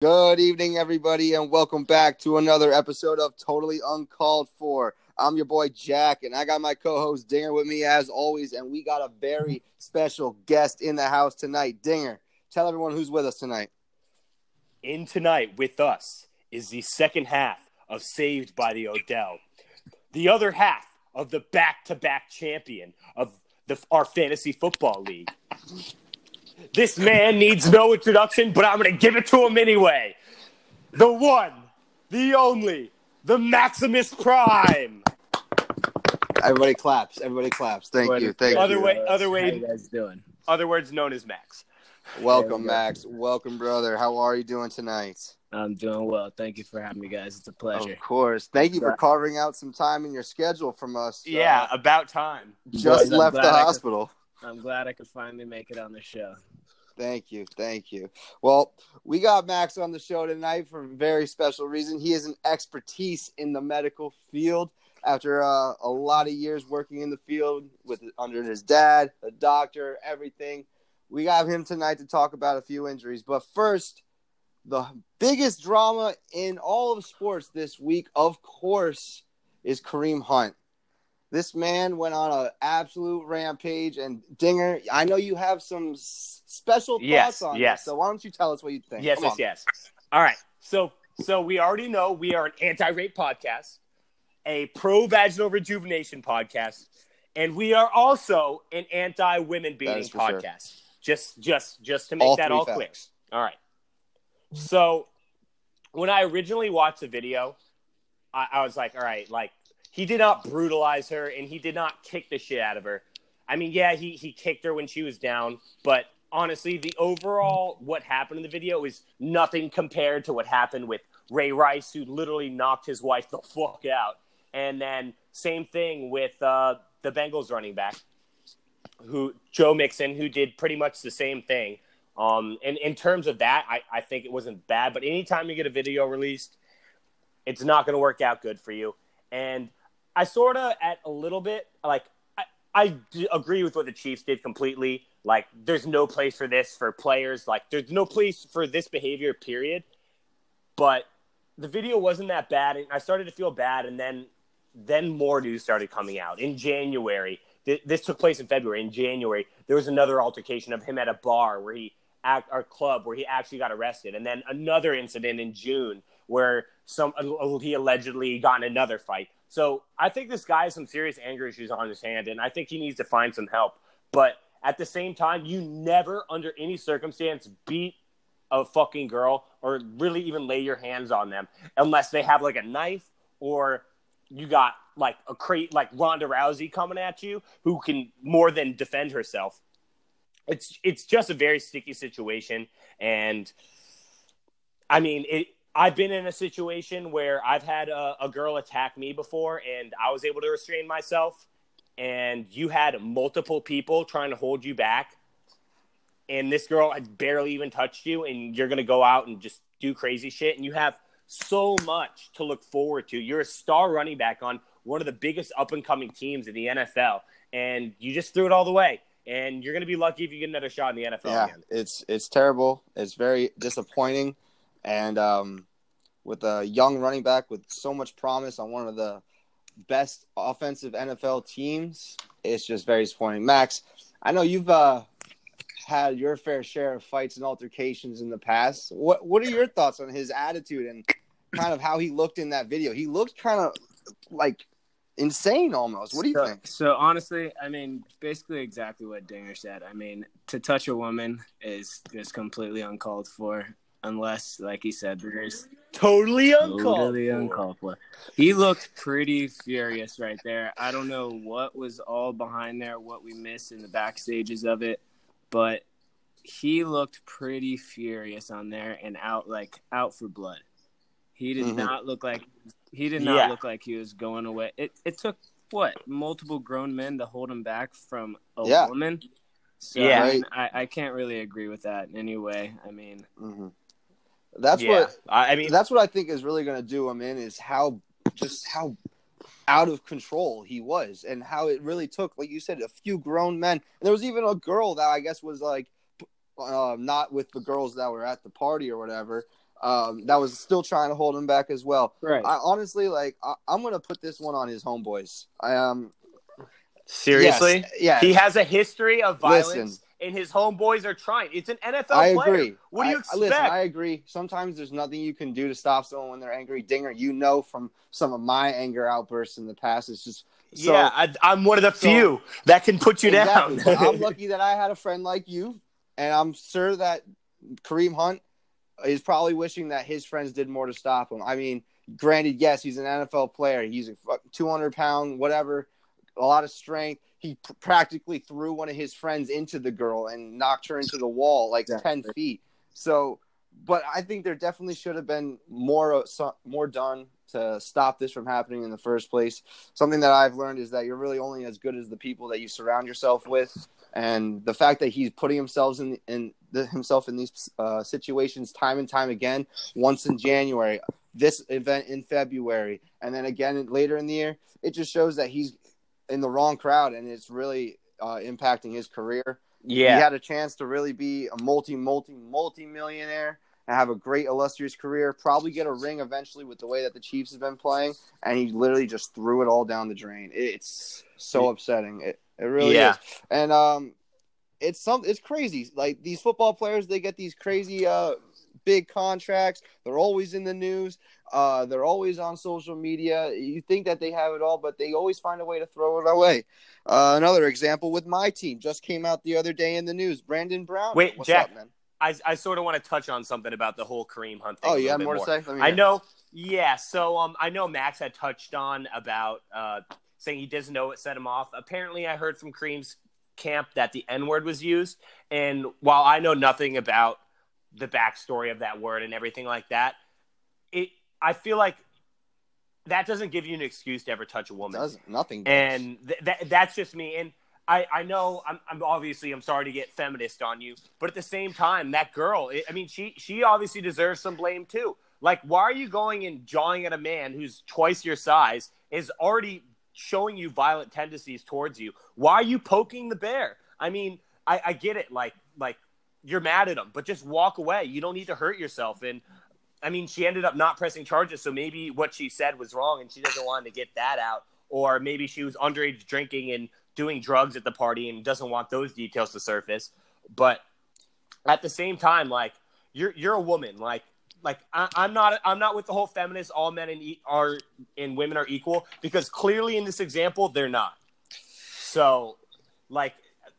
Good evening, everybody, and welcome back to another episode of Totally Uncalled For. I'm your boy Jack, and I got my co-host Dinger with me as always, and we got a very special guest in the house tonight. Dinger, tell everyone who's with us tonight. In tonight with us is the second half of Saved by the Odell, the other half of the back-to-back champion of the, our fantasy football league. This man needs no introduction, but I'm going to give it to him anyway. The one, the only, the Maximus Prime. Everybody claps. Everybody claps. Thank What- you. Thank Other you. way, other way. How way, you guys doing? other words known as Max. Welcome, we. Max. Welcome, brother. How are you doing tonight? I'm doing well. Thank you for having me, guys. It's a pleasure. Of course. Thank you for carving out some time in your schedule from us. uh, Yeah, about time. just Boys, left the glad I could- hospital. I'm glad I could finally make it on the show. Thank you. Thank you. Well, we got Max on the show tonight for a very special reason. He has an expertise in the medical field after uh, a lot of years working in the field with under his dad, a doctor, everything. We got him tonight to talk about a few injuries. But first, the biggest drama in all of sports this week, of course, is Kareem Hunt. This man went on an absolute rampage. And Dinger, I know you have some special Yes, thoughts on yes. this. So why don't you tell us what you think? Yes, Come yes, on. yes. All right. So, so we already know we are an anti-rape podcast, a pro-vaginal rejuvenation podcast, and we are also an anti-women beating for sure. podcast. Just, just, just to make All that all facts. quick. All right. So, when I originally watched the video, I, I was like, all right, like he did not brutalize her and he did not kick the shit out of her. I mean, yeah, he he kicked her when she was down, but honestly, the overall what happened in the video is nothing compared to what happened with Ray Rice, who literally knocked his wife the fuck out, and then same thing with uh, the Bengals running back, who Joe Mixon, who did pretty much the same thing. Um, and in terms of that, I, I think it wasn't bad. But anytime you get a video released, it's not going to work out good for you. And I sort of, at a little bit, like I, I agree with what the Chiefs did completely. Like, there's no place for this for players. Like, there's no place for this behavior. Period. But the video wasn't that bad, and I started to feel bad. And then, then more news started coming out in January. Th- This took place in February. In January, there was another altercation of him at a bar where he act our club where he actually got arrested, and then another incident in June where some uh, he allegedly got in another fight. So I think this guy has some serious anger issues on his hand, and I think he needs to find some help. But at the same time, you never, under any circumstance, beat a fucking girl or really even lay your hands on them unless they have like a knife or you got like a crate like Ronda Rousey coming at you who can more than defend herself. It's it's just a very sticky situation and I mean it I've been in a situation where I've had a, a girl attack me before and I was able to restrain myself and you had multiple people trying to hold you back and this girl had barely even touched you and you're going to go out and just do crazy shit and you have so much to look forward to. You're a star running back on one of the biggest up and coming teams in the NFL and you just threw it all the way and you're going to be lucky if you get another shot in the NFL Yeah, again. it's it's terrible. It's very disappointing, and um, with a young running back with so much promise on one of the best offensive NFL teams, it's just very disappointing. Max, I know you've uh, had your fair share of fights and altercations in the past. What what are your thoughts on his attitude and kind of how he looked in that video? He looked kind of like insane almost. What do you so, think? So honestly, I mean, basically exactly what Dinger said. I mean, to touch a woman is just completely uncalled for, unless, like he said, there's Totally uncalled. totally uncalled for. He looked pretty furious right there. I don't know what was all behind there, what we missed in the backstages of it, but he looked pretty furious on there and out like out for blood. He did Mhm. not look like he did not Yeah. look like he was going away. It it took what multiple grown men to hold him back from a Yeah. woman. So Yeah. I, mean, I, I can't really agree with that in any way. I mean, hmm That's yeah. what I I mean, that's what I think is really going to do him in is how just how out of control he was and how it really took, like you said, a few grown men. And there was even a girl that I guess was like uh, not with the girls that were at the party or whatever. um, that was still trying to hold him back as well. Right. I honestly like. I, I'm gonna put this one on his homeboys. I um. Seriously? Yes. He has a history of violence, Listen. And his homeboys are trying. It's an NFL I player. agree. What do you I- expect? Listen, I agree. Sometimes there's nothing you can do to stop someone when they're angry. Dinger, you know from some of my anger outbursts in the past, it's just so, yeah, I, I'm one of the so- few that can put you Exactly. down. I'm lucky that I had a friend like you, and I'm sure that Kareem Hunt is probably wishing that his friends did more to stop him. I mean, granted, yes, he's an NFL player. He's a 200 pound, whatever, a lot of strength. He pr- practically threw one of his friends into the girl and knocked her into the wall like Exactly. 10 feet. So, but I think there definitely should have been more uh, so- more done to stop this from happening in the first place. Something that I've learned is that you're really only as good as the people that you surround yourself with, and the fact that he's putting himself in in the, himself in these uh, situations time and time again. Once in January, this event in February, and then again later in the year, it just shows that he's in the wrong crowd, and it's really uh, impacting his career. yeah, He had a chance to really be a multi, multi, multi millionaire and have a great, illustrious career. Probably get a ring eventually with the way that the Chiefs have been playing. And he literally just threw it all down the drain. It's so upsetting. It, it really Yeah. is. And um, it's some, it's crazy. Like these football players, they get these crazy, uh, big contracts. They're always in the news. Uh, they're always on social media. You think that they have it all, but they always find a way to throw it away. Uh, another example with my team just came out the other day in the news. Brandon Brown. Wait, What's Jack, up, man? I, I sort of want to touch on something about the whole Kareem Hunt thing. Oh, you have more to say? Let me I know. Yeah. So um, I know Max had touched on about uh, saying he doesn't know what set him off. Apparently, I heard from Kareem's camp that the N word was used, and while I know nothing about the backstory of that word and everything like that, it I feel like that doesn't give you an excuse to ever touch a woman Does nothing. does. and th- that that's just me and I, I know I'm, I'm obviously I'm sorry to get feminist on you, but at the same time, that girl, I I mean, she she obviously deserves some blame too. Like, why are you going and jawing at a man who's twice your size is already showing you violent tendencies towards you? Why are you poking the bear? I mean, I, I get it, like like you're mad at him, but just walk away. You don't need to hurt yourself. And I mean, she ended up not pressing charges, so maybe what she said was wrong, and she doesn't want to get that out. Or maybe she was underage drinking and doing drugs at the party and doesn't want those details to surface. But at the same time, like you're you're a woman, like like I, I'm not I'm not with the whole feminist all men and e- are and women are equal because clearly in this example they're not. So, like,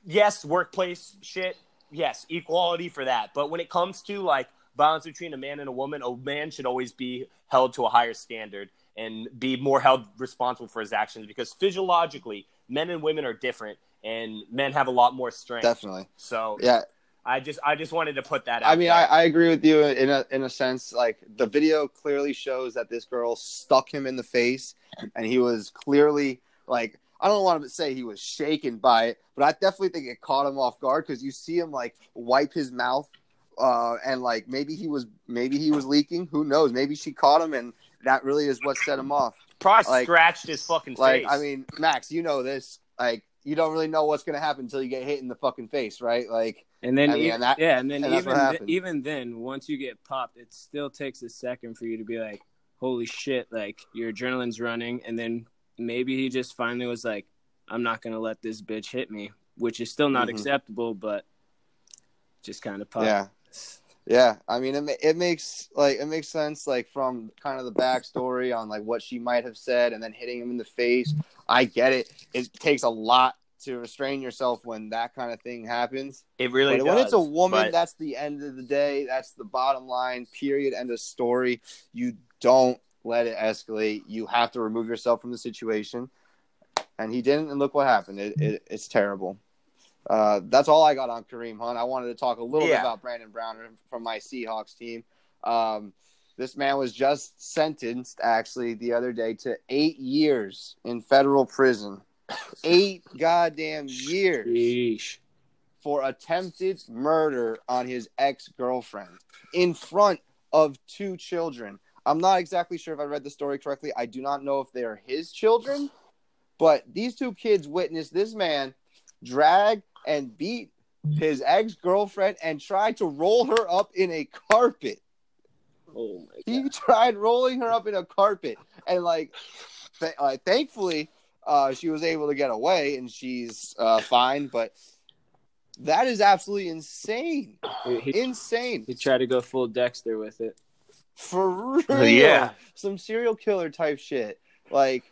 yes, workplace shit, yes, equality for that. But when it comes to like violence between a man and a woman, a man should always be held to a higher standard and be more held responsible for his actions because physiologically, men and women are different, and men have a lot more strength. Definitely. So, Yeah. I just I just wanted to put that out. I mean, I. I agree with you in a in a sense. Like the video clearly shows that this girl stuck him in the face, and he was clearly like I don't want him to say he was shaken by it, but I definitely think it caught him off guard because you see him like wipe his mouth, uh, and like maybe he was maybe he was leaking. Who knows? Maybe she caught him, and that really is what set him off. probably like- scratched his fucking Like face. I mean, Max, you know this. Like you don't really know what's gonna happen until you get hit in the fucking face, right? Like And then, I mean, e- and that- yeah, and then and even th- even then, once you get popped, it still takes a second for you to be like, "Holy shit!" Like your adrenaline's running, and then maybe he just finally was like, "I'm not gonna let this bitch hit me," which is still not Mhm. acceptable, but just kind of popped. Yeah. Yeah, I mean, it, it makes like it makes sense, like from kind of the backstory on like what she might have said, and then hitting him in the face. I get it. It takes a lot to restrain yourself when that kind of thing happens. it really but does. when it's a woman, but- that's the end of the day. That's the bottom line. Period. End of story. You don't let it escalate. You have to remove yourself from the situation, and he didn't. And look what happened. It, it it's terrible. Uh, that's all I got on Kareem Hunt. I wanted to talk a little bit about Brandon Brown from my Seahawks team. Um, this man was just sentenced, actually, the other day to eight years in federal prison. Eight goddamn years Yeesh. for attempted murder on his ex girlfriend in front of two children. I'm not exactly sure if I read the story correctly. I do not know if they are his children, but these two kids witnessed this man drag and beat his ex girlfriend and try to roll her up in a carpet. Oh my God. He tried rolling her up in a carpet, and like, th- uh, thankfully, uh, she was able to get away, and she's uh, fine. But that is absolutely insane, he, insane he tried to go full Dexter with it. For real. Yeah. some serial killer type shit. Like,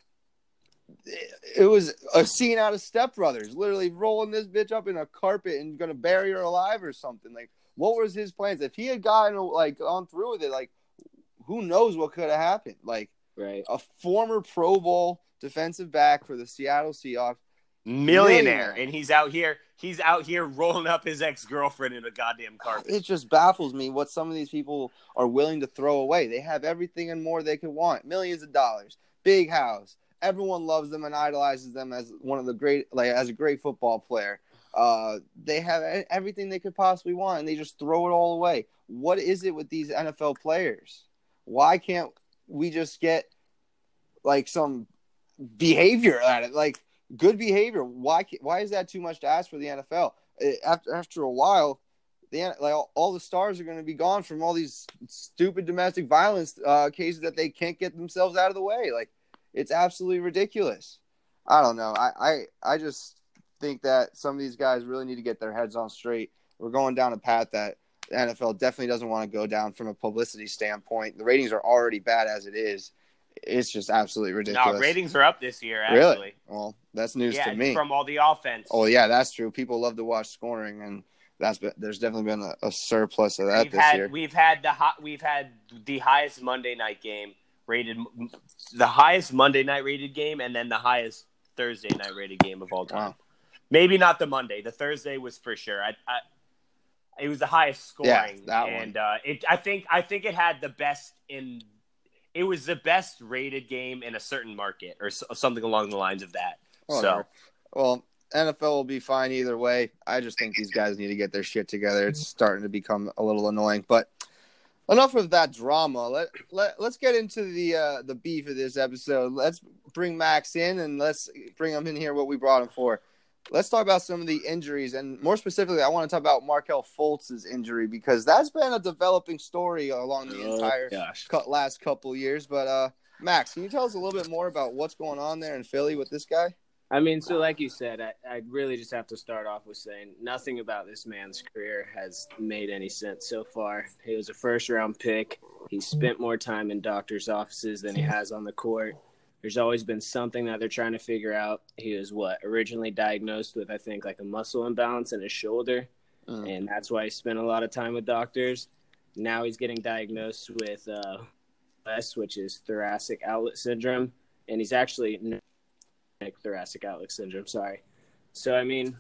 it, it was a scene out of Step Brothers, literally rolling this bitch up in a carpet and gonna bury her alive or something. Like, what was his plans? If he had gotten like gone through with it, like, who knows what could have happened? Like. Right. a former Pro Bowl defensive back for the Seattle Seahawks. Millionaire, Millionaire. and he's out here. He's out here rolling up his ex girlfriend in a goddamn carpet. It just baffles me what some of these people are willing to throw away. They have everything and more they could want. Millions of dollars, big house. Everyone loves them and idolizes them as one of the great, like as a great football player. Uh, they have everything they could possibly want, and they just throw it all away. What is it with these NFL players? Why can't we just get like some behavior at it, like good behavior? Why? Why is that too much to ask for the NFL? Eh, After after a while, the like all, the stars are going to be gone from all these stupid domestic violence uh, cases that they can't get themselves out of the way. Like it's absolutely ridiculous. I don't know. I, I I just think that some of these guys really need to get their heads on straight. We're going down a path that the NFL definitely doesn't want to go down from a publicity standpoint. The ratings are already bad as it is. It's just absolutely ridiculous. No, ratings are up this year. Really? Well, that's news yeah, to me. from all the offense. Oh yeah, that's true. People love to watch scoring, and that's been, there's definitely been a, a surplus of that we've this had year. we've had the hot we've had the highest Monday night game rated, the highest Monday night rated game, and then the highest Thursday night rated game of all time. Wow. Maybe not the Monday. The Thursday was for sure. I, I it was the highest Yeah, scoring, that one. and uh, it. I think I think it had the best in. It was the best rated game in a certain market, or something along the lines of that. Whatever. well, NFL will be fine either way. I just think these guys need to get their shit together. It's starting to become a little annoying, but enough of that drama. Let let let's get into the uh, the beef of this episode. Let's bring Max in and let's bring him in here. What we brought him for. Let's talk about some of the injuries, and more specifically, I want to talk about Markelle Fultz's injury because that's been a developing story along the Oh, entire gosh. last couple years. But uh, Max, can you tell us a little bit more about what's going on there in Philly with this guy? I mean, so like you said, I, I really just have to start off with saying nothing about this man's career has made any sense so far. He was a first round pick. He spent more time in doctors' offices than he has on the court. There's always been something that they're trying to figure out. He was what originally diagnosed with, I think, like a muscle imbalance in his shoulder, Mm. and that's why he spent a lot of time with doctors. Now he's getting diagnosed with uh, S, which is thoracic outlet syndrome, and he's actually like thoracic outlet syndrome. Sorry. So I mean,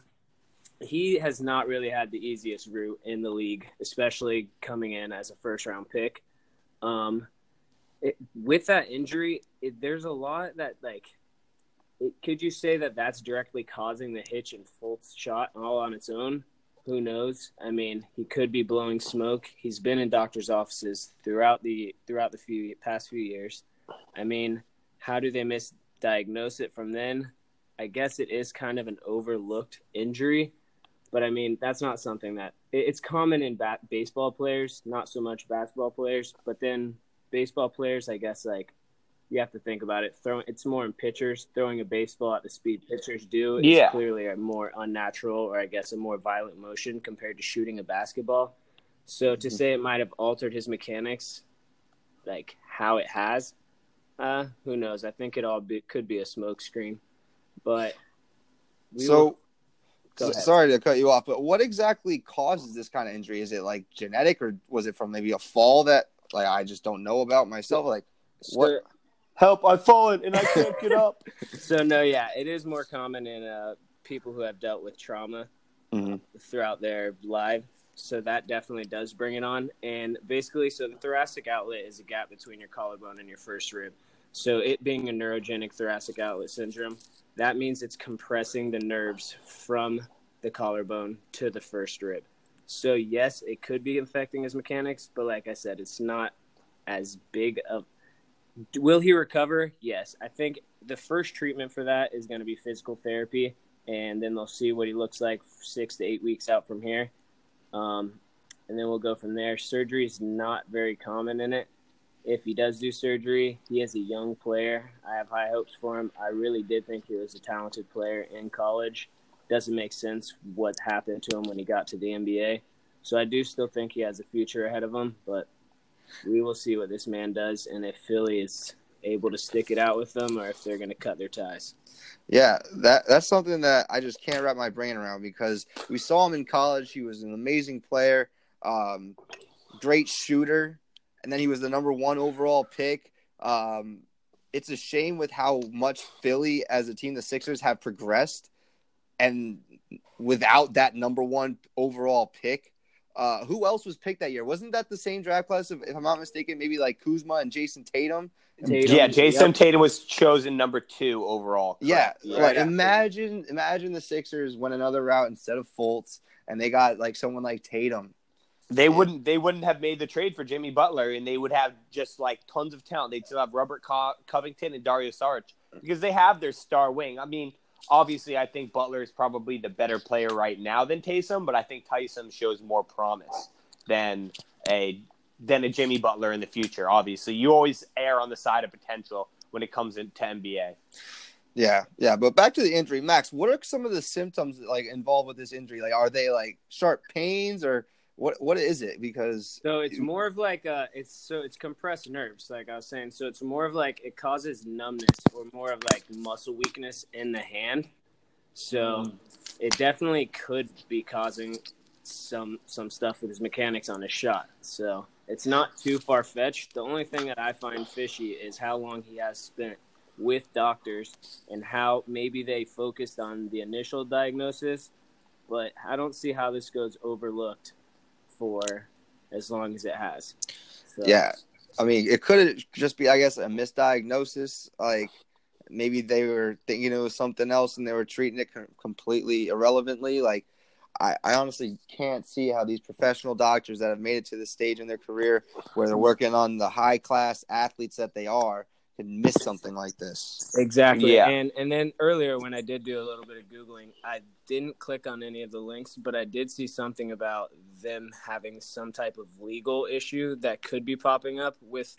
he has not really had the easiest route in the league, especially coming in as a first round pick. Um, it, with that injury, it, there's a lot that like. It, could you say that that's directly causing the hitch and Fultz shot all on its own? Who knows? I mean, he could be blowing smoke. He's been in doctors' offices throughout the throughout the few past few years. I mean, how do they misdiagnose it from then? I guess it is kind of an overlooked injury, but I mean that's not something that it- it's common in bat- baseball players, not so much basketball players. But then baseball players, I guess like you have to think about it. Throwing it's more in pitchers throwing a baseball at the speed pitchers do. Is Yeah. clearly a more unnatural, or I guess a more violent motion compared to shooting a basketball. So to Mhm. say it might have altered his mechanics, like how it has, uh, who knows? I think it all be, could be a smokescreen, but we so, will- so- sorry to cut you off, but what exactly causes this kind of injury? Is it like genetic, or was it from maybe a fall that like I just don't know about myself? Like, what- so, Help! I've fallen and I can't get up. so no, yeah, it is more common in uh, people who have dealt with trauma Mhm. throughout their life. So that definitely does bring it on. And basically, so the thoracic outlet is a gap between your collarbone and your first rib. So it being a neurogenic thoracic outlet syndrome, that means it's compressing the nerves from the collarbone to the first rib. So yes, it could be affecting his mechanics, but like I said, it's not as big of. Will he recover? Yes, I think the first treatment for that is going to be physical therapy, and then they'll see what he looks like six to eight weeks out from here. Um, and then we'll go from there. Surgery is not very common in it. If he does do surgery, he is a young player. I have high hopes for him. I really did think he was a talented player in college. Doesn't make sense what happened to him when he got to the NBA. So I do still think he has a future ahead of him, but we will see what this man does and if Philly is able to stick it out with them or if they're going to cut their ties. Yeah, that that's something that I just can't wrap my brain around because we saw him in college. He was an amazing player, um, great shooter, and then he was the number one overall pick. Um, it's a shame with how much Philly as a team, the Sixers, have progressed, and without that number one overall pick. Uh, who else was picked that year? Wasn't that the same draft class? Of, if I'm not mistaken, maybe like Kuzma and Jayson Tatum. Tatum, yeah, Jayson yep. Tatum was chosen number two overall. Yeah, correct? like imagine imagine the Sixers went another route instead of Fultz, and they got like someone like Tatum. They wouldn't. They wouldn't have made the trade for Jimmy Butler, and they would have just like tons of talent. They'd still have Robert Co- Covington and Dario Saric because they have their star wing. I mean, obviously, I think Butler is probably the better player right now than Tatum, but I think Tatum shows more promise than a than a Jimmy Butler in the future. Obviously, you always err on the side of potential when it comes into NBA. Yeah, yeah. But back to the injury, Max. What are some of the symptoms like involved with this injury? Like, are they like sharp pains or what? What is it? Because So it's more of like uh it's so it's compressed nerves, like I was saying. So it's more of like it causes numbness or more of like muscle weakness in the hand. So it definitely could be causing some some stuff with his mechanics on his shot. So it's not too far fetched. The only thing that I find fishy is how long he has spent with doctors and how maybe they focused on the initial diagnosis, but I don't see how this goes overlooked for as long as it has. So, yeah, I mean, it could just be, I guess, a misdiagnosis. Like maybe they were thinking it was something else and they were treating it completely irrelevantly. Like I, I honestly can't see how these professional doctors that have made it to this stage in their career where they're working on the high class athletes that they are can miss something like this. Exactly. Yeah. And and then earlier when I did do a little bit of googling, I didn't click on any of the links, but I did see something about them having some type of legal issue that could be popping up with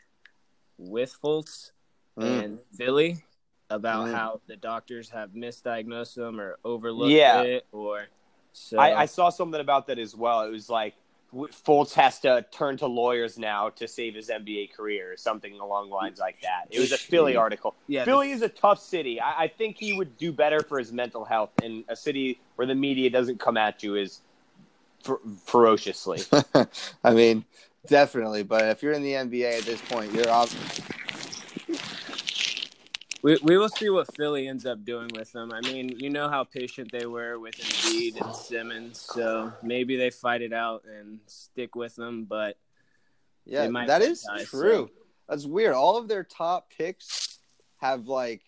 with Fultz Mm. and Philly about Mm. how the doctors have misdiagnosed them or overlooked Yeah. it or so I, I saw something about that as well. It was like w- Fultz has to turn to lawyers now to save his NBA career, or something along lines like that. It was a Philly article. yeah, Philly is a tough city. I, I think he would do better for his mental health in a city where the media doesn't come at you as fer- ferociously. I mean, definitely. But if you're in the NBA at this point, you're off. We we will see what Philly ends up doing with them. I mean, you know how patient they were with Embiid and Simmons, so maybe they fight it out and stick with them. But Yeah, They might that get is ties, true. That's weird. All of their top picks have like,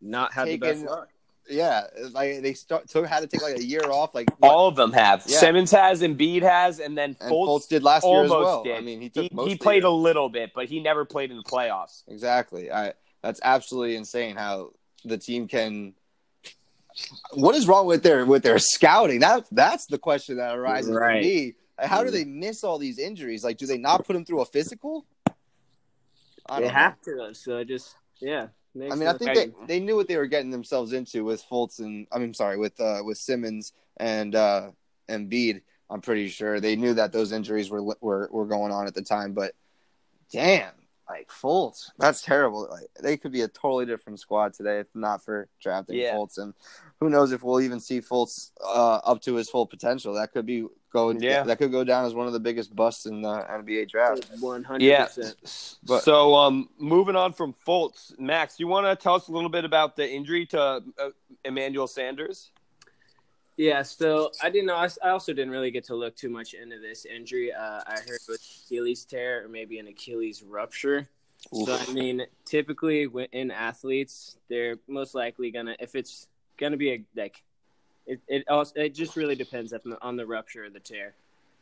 not have the best Taken- luck. yeah, like they start took had to take like a year off. Like what- All of them have. Yeah. Simmons has, Embiid has, and then and Fultz, Fultz did last year as well. did. I mean, he he, most he played year. a little bit, but he never played in the playoffs. Exactly. I that's absolutely insane how the team can. What is wrong with their with their scouting? That that's the question that arises for Right. me. How do they miss all these injuries? Like, do they not put them through a physical? I They don't know. have to, so it just yeah. I mean, I think they, they knew what they were getting themselves into with Fultz and I mean, sorry, with uh, with Simmons and uh, Embiid. I'm pretty sure they knew that those injuries were were were going on at the time. But damn, like Fultz, that's terrible. Like they could be a totally different squad today if not for drafting Yeah. Fultz. And who knows if we'll even see Fultz uh, up to his full potential? That could be going. Yeah. that could go down as one of the biggest busts in the NBA draft. One hundred percent. But- so, um, moving on from Fultz, Max, you want to tell us a little bit about the injury to uh, Emmanuel Sanders? Yeah, so I didn't know. I, I also didn't really get to look too much into this injury. Uh, I heard it was Achilles tear or maybe an Achilles rupture. So I mean, typically in athletes, they're most likely gonna if it's gonna be a like, it it also it just really depends on the, on the rupture or the tear.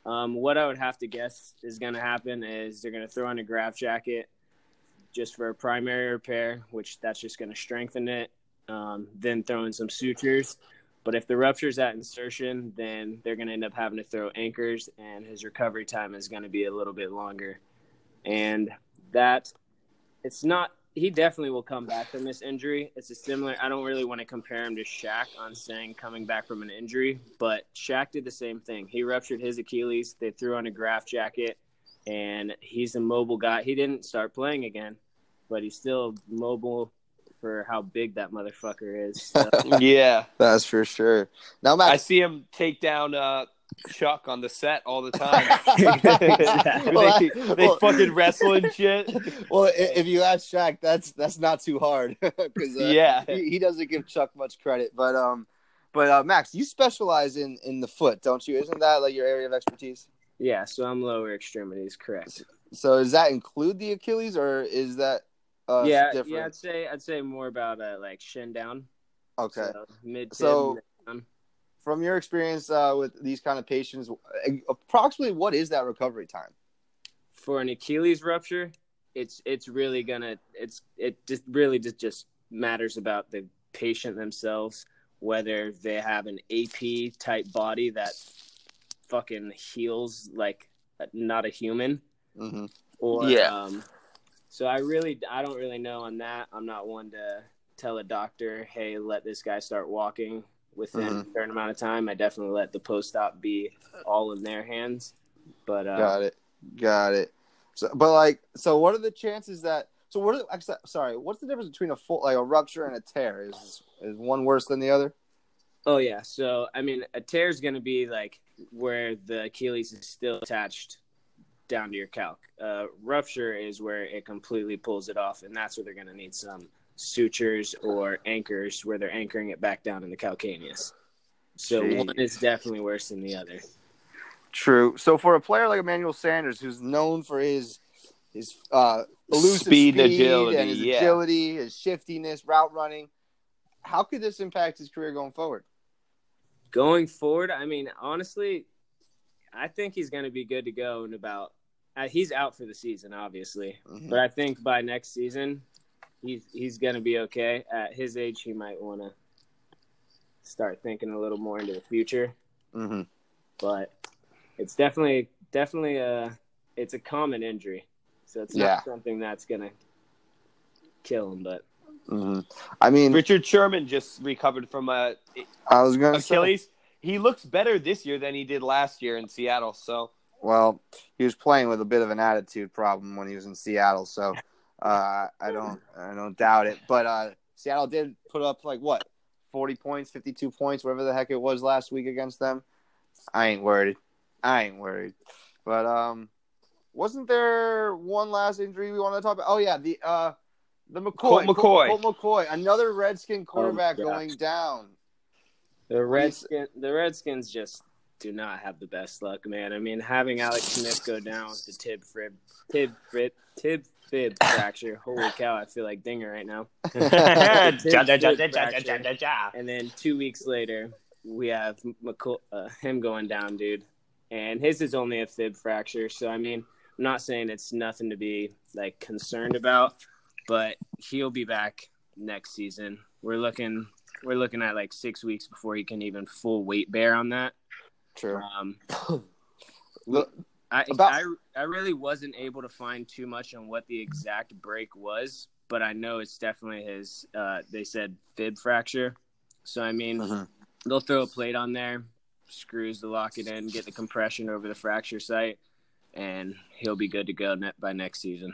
Um, what I would have to guess is gonna happen is they're gonna throw in a graft jacket just for a primary repair, which that's just gonna strengthen it. Um, then throw in some sutures But if the rupture is at insertion, then they're going to end up having to throw anchors, and his recovery time is going to be a little bit longer. And that, it's not. He definitely will come back from this injury. It's a similar. I don't really want to compare him to Shaq on saying coming back from an injury, but Shaq did the same thing. He ruptured his Achilles. They threw on a graft jacket, and he's a mobile guy. He didn't start playing again, but he's still mobile for how big that motherfucker is. So. Yeah, That's for sure. Now, Max, I see him take down uh, Chuck on the set all the time. Well, they they well- fucking wrestle and shit. well, if you ask Shaq, that's that's not too hard because uh, Yeah. he, he doesn't give Chuck much credit. But um, but uh, Max, you specialize in in the foot, don't you? Isn't that like your area of expertise? yeah, so I'm lower extremities, correct? So does that include the Achilles, or is that uh, yeah, different? yeah. I'd say I'd say more about uh, like shin down. Okay. So mid. So- down. From your experience uh, with these kind of patients, approximately what is that recovery time? for an Achilles rupture, it's it's really gonna it's it just really just just matters about the patient themselves whether they have an AP type body that fucking heals like not a human hmm or Yeah. um so I really I don't really know on that. I'm not one to tell a doctor, "Hey, let this guy start walking within Mhm. a certain amount of time." I definitely let the post-op be all in their hands. But uh Got it. Got it. So, but like, so what are the chances that? So what? Are, actually, sorry, what's the difference between a full, like a rupture and a tear? Is is one worse than the other? Oh yeah, so I mean, a tear is going to be like where the Achilles is still attached down to your calc. Uh, rupture is where it completely pulls it off, and that's where they're going to need some sutures or anchors where they're anchoring it back down in the calcaneus. So Jeez. one is definitely worse than the other. True. So for a player like Emmanuel Sanders, who's known for his his uh, elusive Speed speed, and agility, and his yeah. agility, his shiftiness, route running, how could this impact his career going forward? Going forward, I mean, honestly, I think he's going to be good to go in about. Uh, he's out for the season, obviously, Mhm. but I think by next season, he's he's going to be okay. At his age, he might want to start thinking a little more into the future. Mhm. But it's definitely definitely a it's a common injury, so it's not Yeah. something that's going to kill him. But Mhm. I mean, Richard Sherman just recovered from a I was gonna say, Achilles. He looks better this year than he did last year in Seattle. So well, he was playing with a bit of an attitude problem when he was in Seattle, so uh, I don't I don't doubt it. But uh, Seattle did put up like what forty points, fifty two points, whatever the heck it was last week against them. I ain't worried. I ain't worried. But um, wasn't there one last injury we wanted to talk about? Oh yeah, the uh, the McCoy, Colt McCoy. Colt, Colt McCoy, another Redskin quarterback God. going down. The Redskins, the Redskins just do not have the best luck, man. I mean, having Alex Smith go down with the tib fib, tib fib, tib fib fracture. Holy cow! I feel like Dinger right now. And then two weeks later, we have McCoy, uh, him going down, dude. And his is only a fib fracture, so I mean, I'm not saying it's nothing to be like concerned about, but he'll be back next season. We're looking, we're looking at like six weeks before he can even full weight bear on that. True. Um, Look, I, About- I I really wasn't able to find too much on what the exact break was, but I know it's definitely his. Uh, they said fib fracture, so I mean Mhm. they'll throw a plate on there, screws to lock it in, get the compression over the fracture site, and he'll be good to go net by next season.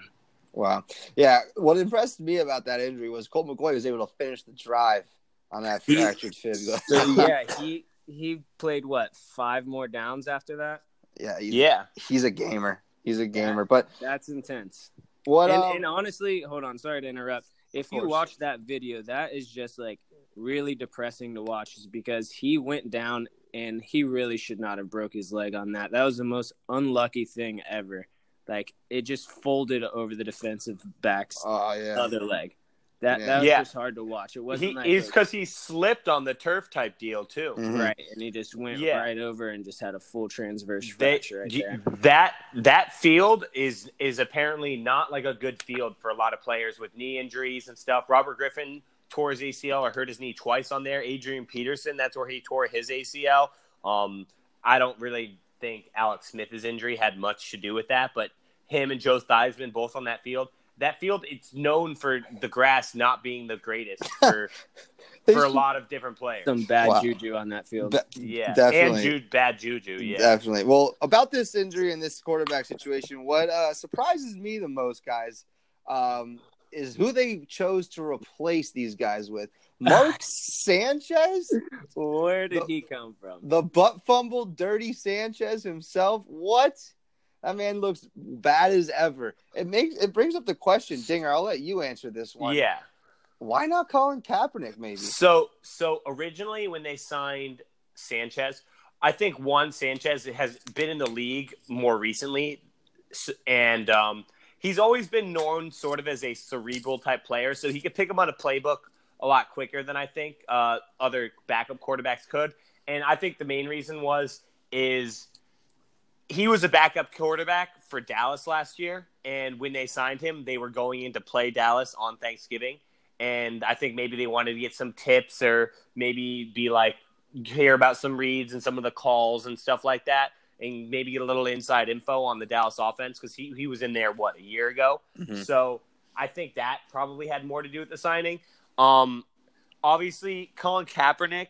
Wow. Yeah. What impressed me about that injury was Colt McCoy was able to finish the drive on that fractured fib. So yeah, he he played what five more downs after that. yeah. He's, yeah, He's a gamer. He's a gamer. But That's intense. what? and, um, and honestly, hold on, sorry to interrupt. If you watch that video, that is just like really depressing to watch, is because he went down and he really should not have broke his leg on that. That was the most unlucky thing ever. Like it just folded over the defensive back's oh yeah. other leg. That Yeah. that was Yeah. just hard to watch. It wasn't He like is because he slipped on the turf type deal too. Mhm. right, and he just went Yeah. right over and just had a full transverse They, fracture right there. that that field is is apparently not like a good field for a lot of players with knee injuries and stuff. Robert Griffin tore his ACL or hurt his knee twice on there. Adrian Peterson, that's where he tore his ACL. Um, I don't really think Alex Smith's injury had much to do with that, but him and Joe Theismann both on that field. That field, it's known for the grass not being the greatest for for a lot of different players. Some bad Wow. juju on that field. Be- yeah, Definitely. and Jude, bad juju. Yeah, Definitely. Well, about this injury and this quarterback situation, what uh, surprises me the most, guys, um, is who they chose to replace these guys with. Mark Sanchez, Where did The- he come from? the butt fumble, dirty Sanchez himself. What? That man looks bad as ever. It makes it brings up the question, Dinger. I'll let you answer this one. yeah. Why not Colin Kaepernick? Maybe. So so originally when they signed Sanchez, I think one Sanchez has been in the league more recently, and um, he's always been known sort of as a cerebral type player. So he could pick him on a playbook a lot quicker than I think uh, other backup quarterbacks could. And I think the main reason was is he was a backup quarterback for Dallas last year, and when they signed him, they were going in to play Dallas on Thanksgiving and I think maybe they wanted to get some tips or maybe be like hear about some reads and some of the calls and stuff like that, and maybe get a little inside info on the Dallas offense because he he was in there what a year ago. Mhm. So I think that probably had more to do with the signing. Um, obviously, Colin Kaepernick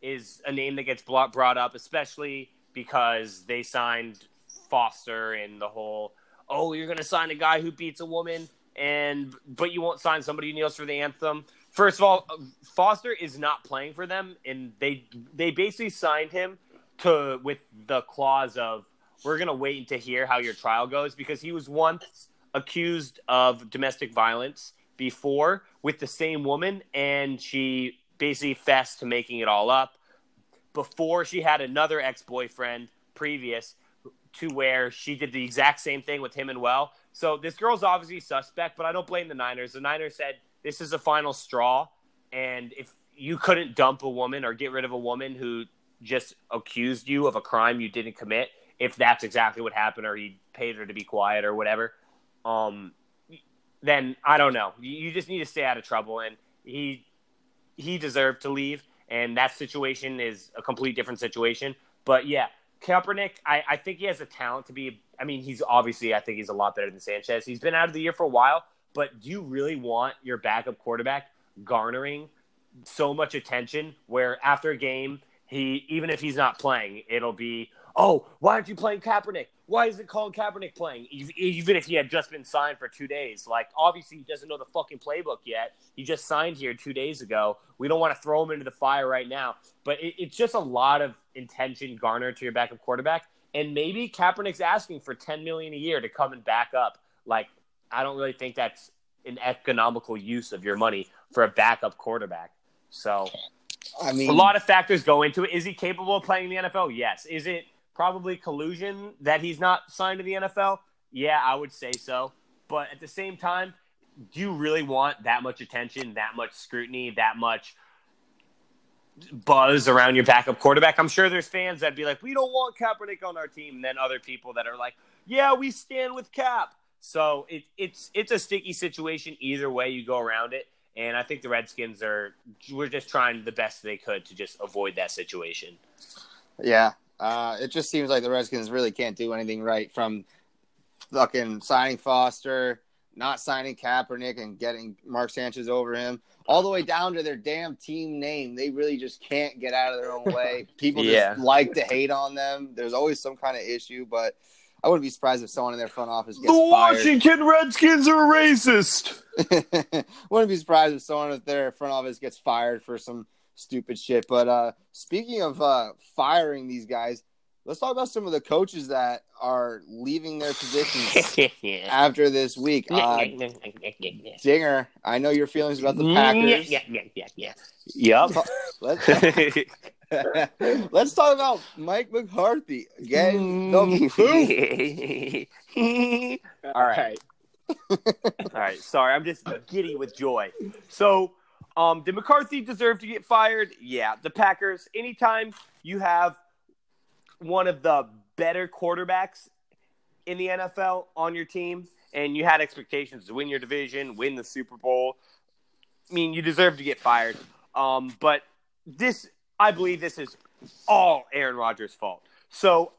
is a name that gets brought up, especially because they signed Foster and the whole oh you're to sign a guy who beats a woman and but you won't sign somebody who kneels for the anthem. First of all, Foster is not playing for them, and they they basically signed him to with the clause of we're gonna wait to hear how your trial goes because he was once accused of domestic violence before with the same woman, and she basically fessed to making it all up before she had another ex boyfriend previous to where she did the exact same thing with him and well. So this girl's obviously suspect, but I don't blame the Niners. The Niners said this is a final straw, and if you couldn't dump a woman or get rid of a woman who just accused you of a crime you didn't commit, if that's exactly what happened, or he paid her to be quiet or whatever, um, then I don't know. You you just need to stay out of trouble, and he he deserved to leave, and that situation is a complete different situation. But yeah, Kaepernick, I, I think he has a talent to be. I mean, he's obviously, I think he's a lot better than Sanchez. He's been out of the year for a while, but do you really want your backup quarterback garnering so much attention where after a game, he, even if he's not playing, it'll be, oh, why aren't you playing Kaepernick? Why isn't Colin Kaepernick playing? Even if he had just been signed for two days. Like, obviously, he doesn't know the fucking playbook yet. He just signed here two days ago. We don't want to throw him into the fire right now. But it, it's just a lot of intention garnered to your backup quarterback. And maybe Kaepernick's asking for ten million a year to come and back up. Like, I don't really think that's an economical use of your money for a backup quarterback. So I mean, a lot of factors go into it. Is he capable of playing in the NFL? Yes. Is it probably collusion that he's not signed to the NFL? Yeah, I would say so. But at the same time, do you really want that much attention, that much scrutiny, that much buzz around your backup quarterback? I'm sure there's fans that'd be like, we don't want Kaepernick on our team. And then other people that are like, yeah, we stand with Cap. So it, it's it's a sticky situation either way you go around it. And I think the Redskins are we're just trying the best they could to just avoid that situation. Yeah, uh, it just seems like the Redskins really can't do anything right from fucking signing Foster, not signing Kaepernick, and getting Mark Sanchez over him, all the way down to their damn team name. They really just can't get out of their own way. People just like to hate on them. There's always some kind of issue, but I wouldn't be surprised if someone in their front office gets The fired. Washington Redskins are racist. Wouldn't be surprised if someone at their front office gets fired for some stupid shit. But uh, speaking of uh, firing these guys, let's talk about some of the coaches that are leaving their positions after this week. Uh, Dinger, I know your feelings about the Packers. Yeah, yeah, yeah, yeah. Yep. Let's, let's talk about Mike McCarthy again. The poop. All right. All right. Sorry, I'm just giddy with joy. So, um, did McCarthy deserve to get fired? Yeah. The Packers, anytime you have one of the better quarterbacks in the NFL on your team and you had expectations to win your division, win the Super Bowl, I mean, you deserve to get fired. Um, but this, I believe, this is all Aaron Rodgers' fault. So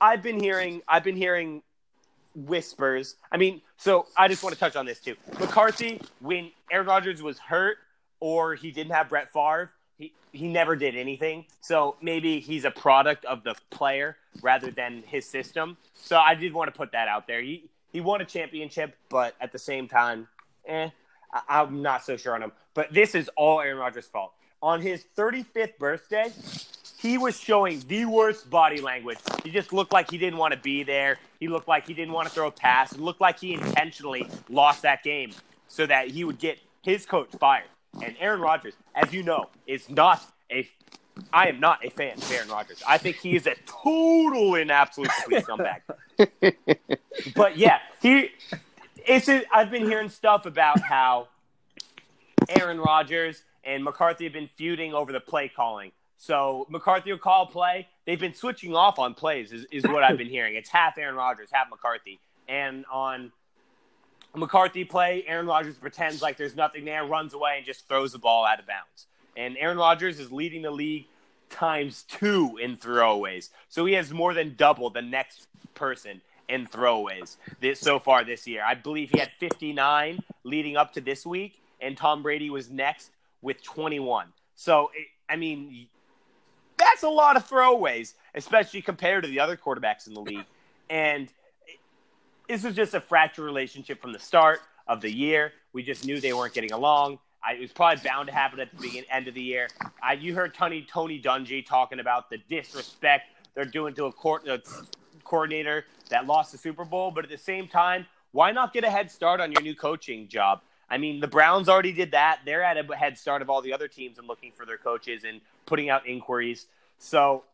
I've been hearing, I've been hearing whispers. I mean, so I just want to touch on this too. McCarthy, when Aaron Rodgers was hurt or he didn't have Brett Favre, he, he never did anything. So maybe he's a product of the player rather than his system. So I did want to put that out there. He he won a championship, but at the same time, eh, I, I'm not so sure on him. But this is all Aaron Rodgers' fault. On his 35th birthday, he was showing the worst body language. He just looked like he didn't want to be there. He looked like he didn't want to throw a pass. It looked like he intentionally lost that game so that he would get his coach fired. And Aaron Rodgers, as you know, is not a. I am not a fan of Aaron Rodgers. I think he is a total and absolute complete scumbag. but yeah, he. It's. A, I've been hearing stuff about how Aaron Rodgers and McCarthy have been feuding over the play calling. So McCarthy will call play. They've been switching off on plays, is, is what I've been hearing. It's half Aaron Rodgers, half McCarthy. And on McCarthy play, Aaron Rodgers pretends like there's nothing there, runs away, and just throws the ball out of bounds. And Aaron Rodgers is leading the league times two in throwaways. So he has more than double the next person in throwaways this, so far this year. I believe he had 59 leading up to this week, and Tom Brady was next with 21. So, I mean, that's a lot of throwaways, especially compared to the other quarterbacks in the league. And this was just a fractured relationship from the start of the year. We just knew they weren't getting along. I, it was probably bound to happen at the beginning, end of the year. I, you heard Tony Tony Dungy talking about the disrespect they're doing to a, court, a coordinator that lost the Super Bowl, but at the same time, why not get a head start on your new coaching job? I mean, the Browns already did that. They're at a head start of all the other teams and looking for their coaches and putting out inquiries. So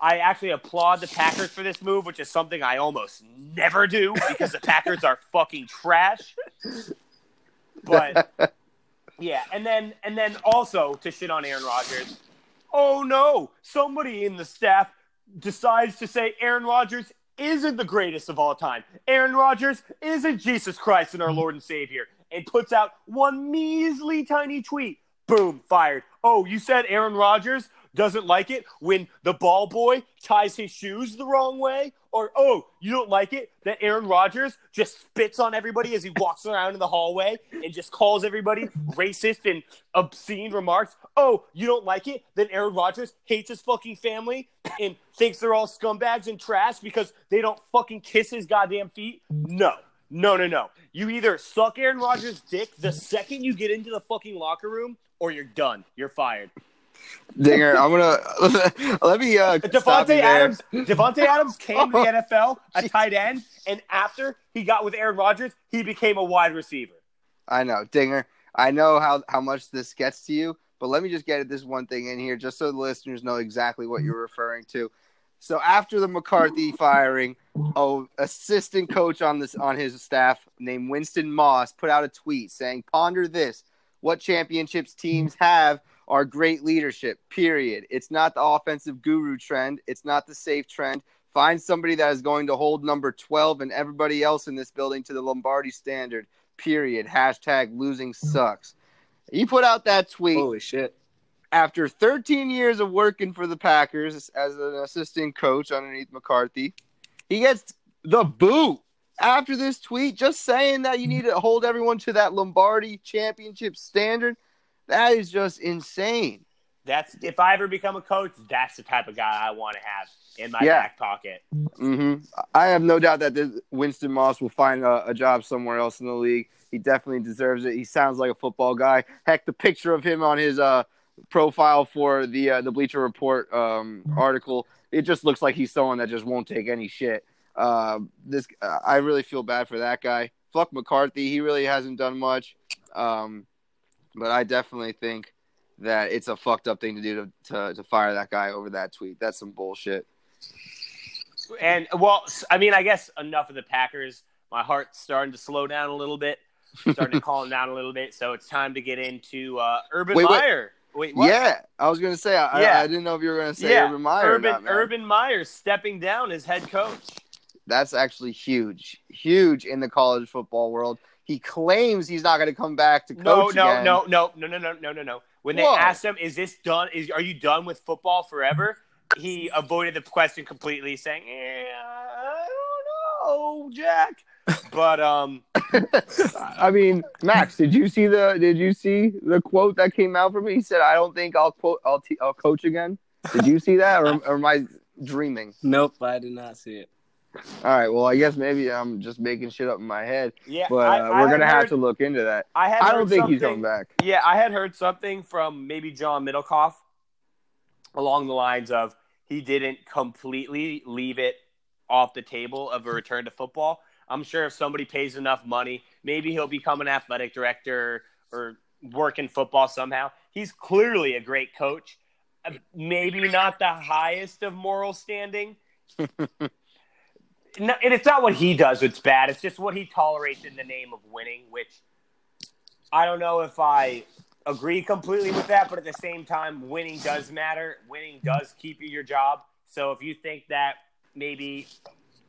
I actually applaud the Packers for this move, which is something I almost never do because the Packers are fucking trash. But yeah, and then and then also to shit on Aaron Rodgers. Oh no, somebody in the staff decides to say Aaron Rodgers isn't the greatest of all time. Aaron Rodgers isn't Jesus Christ and our Lord and Savior, and puts out one measly tiny tweet. Boom, fired. Oh, you said Aaron Rodgers doesn't like it when the ball boy ties his shoes the wrong way? Or, oh, you don't like it that Aaron Rodgers just spits on everybody as he walks around in the hallway and just calls everybody racist and obscene remarks? Oh, you don't like it that Aaron Rodgers hates his fucking family and thinks they're all scumbags and trash because they don't fucking kiss his goddamn feet? No. No, no, no. You either suck Aaron Rodgers' dick the second you get into the fucking locker room or you're done. You're fired. Dinger, I'm gonna let me uh Davante. Adams. Davante Adams came to the NFL a tight end, and after he got with Aaron Rodgers, he became a wide receiver. I know, Dinger. I know how how much this gets to you, but let me just get this one thing in here, just so the listeners know exactly what you're referring to. So after the McCarthy firing, oh, assistant coach on this on his staff named Winston Moss put out a tweet saying, "Ponder this: what championships teams have are great leadership. Period. It's not the offensive guru trend. It's not the safe trend. Find somebody that is going to hold number 12 and everybody else in this building to the Lombardi standard. Period. Hashtag losing sucks. He put out that tweet Holy shit. after 13 years of working for the Packers as an assistant coach underneath McCarthy. He gets the boot after this tweet, just saying that you need to hold everyone to that Lombardi championship standard. That is just insane. That's if I ever become a coach, that's the type of guy I want to have in my Yeah. back pocket. hmm I have no doubt that this Winston Moss will find a, a job somewhere else in the league. He definitely deserves it. He sounds like a football guy. Heck, the picture of him on his uh, profile for the uh, the Bleacher Report um, article, it just looks like he's someone that just won't take any shit. Uh, this uh, I really feel bad for that guy. Fuck McCarthy. He really hasn't done much. Um, but I definitely think that it's a fucked up thing to do to, to, to fire that guy over that tweet. That's some bullshit. And well, I mean, I guess enough of the Packers. My heart's starting to slow down a little bit, starting to calm down a little bit. So it's time to get into uh, Urban Wait, wait. Meyer. Wait, what? Yeah, I was gonna say. I, Yeah. I, I didn't know if you were gonna say yeah, Urban Meyer. Urban not. Urban Meyer stepping down as head coach. That's actually huge, huge in the college football world. He claims he's not going to come back to No, coach no, again. no, no, no, no, no, no, no, no. When they Whoa. asked him, "Is this done? Is are you done with football forever?" He avoided the question completely, saying, eh, "I don't know, Jack." But um, I mean, Max, did you see the did you see the quote that came out from me? He said, "I don't think I'll quote I'll, te- I'll coach again." Did you see that, or, or am I dreaming? Nope, I did not see it. All right, well, I guess maybe I'm just making shit up in my head, yeah, but uh, I we're gonna have to look into that. I had I don't think he's coming back. Yeah, I had heard something from maybe John Middlecoff along the lines of he didn't completely leave it off the table of a return to football. I'm sure if somebody pays enough money, maybe he'll become an athletic director or work in football somehow. He's clearly a great coach. Maybe not the highest of moral standing. No, and it's not what he does that's bad. It's just what he tolerates in the name of winning, which I don't know if I agree completely with that, but at the same time, winning does matter. Winning does keep you your job. So if you think that maybe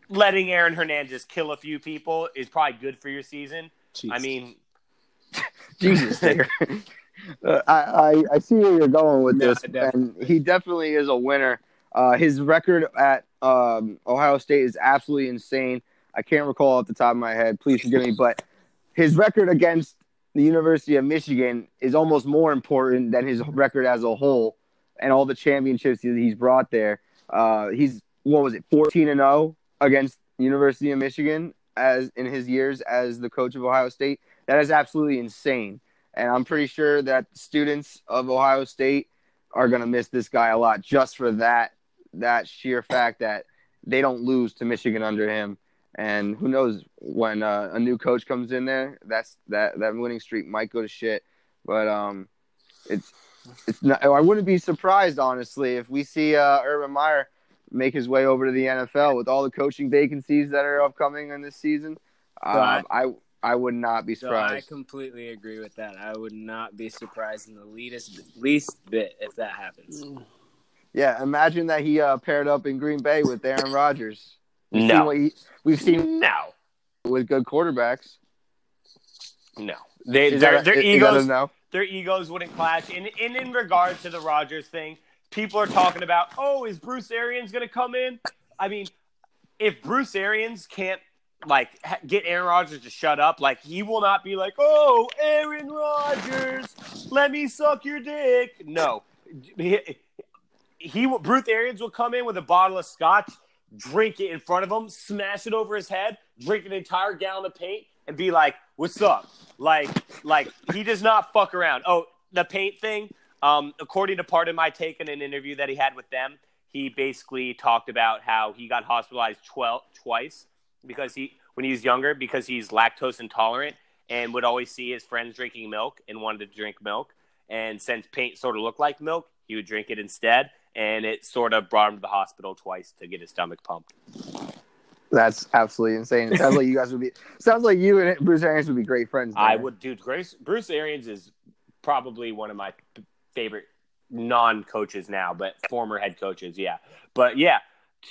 letting Aaron Hernandez kill a few people is probably good for your season, Jeez. I mean, Jesus, Digger. Uh, I, I I see where you're going with No, this, definitely. and he definitely is a winner. Uh, his record at um, Ohio State is absolutely insane. I can't recall off the top of my head. Please forgive me, but his record against the University of Michigan is almost more important than his record as a whole and all the championships that he's brought there. Uh, he's what was it, fourteen and zero against the University of Michigan as in his years as the coach of Ohio State. That is absolutely insane. And I'm pretty sure that students of Ohio State are going to miss this guy a lot just for that that sheer fact that they don't lose to Michigan under him. And who knows when uh, a new coach comes in there, that's that that winning streak might go to shit. But um, it's it's not. I wouldn't be surprised honestly if we see uh, Urban Meyer make his way over to the NFL with all the coaching vacancies that are upcoming in this season. Um, I I would not be So I completely agree with that. I would not be surprised in the least least bit if that happens. Yeah, imagine that he uh, paired up in Green Bay with Aaron Rodgers. We've seen no, what he, we've seen no, with good quarterbacks. no. They, Is their that their is egos, no? their egos wouldn't clash. And, and in regard to the Rodgers thing, people are talking about, oh, is Bruce Arians going to come in? I mean, if Bruce Arians can't like get Aaron Rodgers to shut up, like he will not be like, oh, Aaron Rodgers, let me suck your dick. No, he, Bruce Arians will come in with a bottle of scotch, drink it in front of him, smash it over his head, drink an entire gallon of paint, and be like, "What's up?" Like, like he does not fuck around. Oh, the paint thing. Um, according to part of my take in an interview that he had with them, he basically talked about how he got hospitalized twelve twice because he when he was younger because he's lactose intolerant and would always see his friends drinking milk and wanted to drink milk. And since paint sort of looked like milk, he would drink it instead. And it sort of brought him to the hospital twice to get his stomach pumped. That's absolutely insane. It sounds like you guys would be. Sounds like you and Bruce Arians would be great friends. I would, dude. Grace, Bruce Arians is probably one of my favorite non-coaches now, but former head coaches. Yeah, but yeah.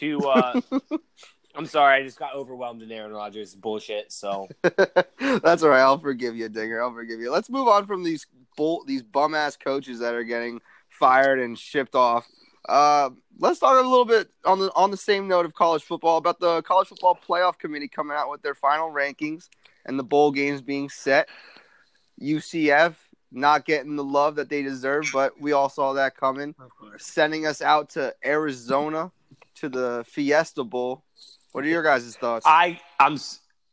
To uh, I'm sorry, I just got overwhelmed in Aaron Rodgers bullshit. So That's all right. I'll forgive you, Dinger. I'll forgive you. Let's move on from these bull, these bum ass coaches that are getting fired and shipped off. Uh, let's talk a little bit on the on the same note of college football about the college football playoff committee coming out with their final rankings and the bowl games being set. UCF not getting the love that they deserve, but we all saw that coming. Of course. Sending us out to Arizona to the Fiesta Bowl. What are your guys' thoughts? I, I'm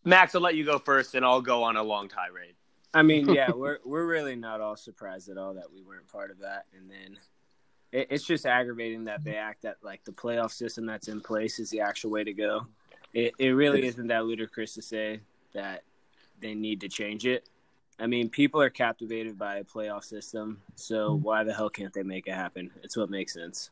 Max. I'll let you go first, and I'll go on a long tirade. I mean, yeah, we're we're really not all surprised at all that we weren't part of that, and then it, it's just aggravating that they act that like the playoff system that's in place is the actual way to go. It it really isn't that ludicrous to say that they need to change it. I mean, people are captivated by a playoff system, so why the hell can't they make it happen? It's what makes sense.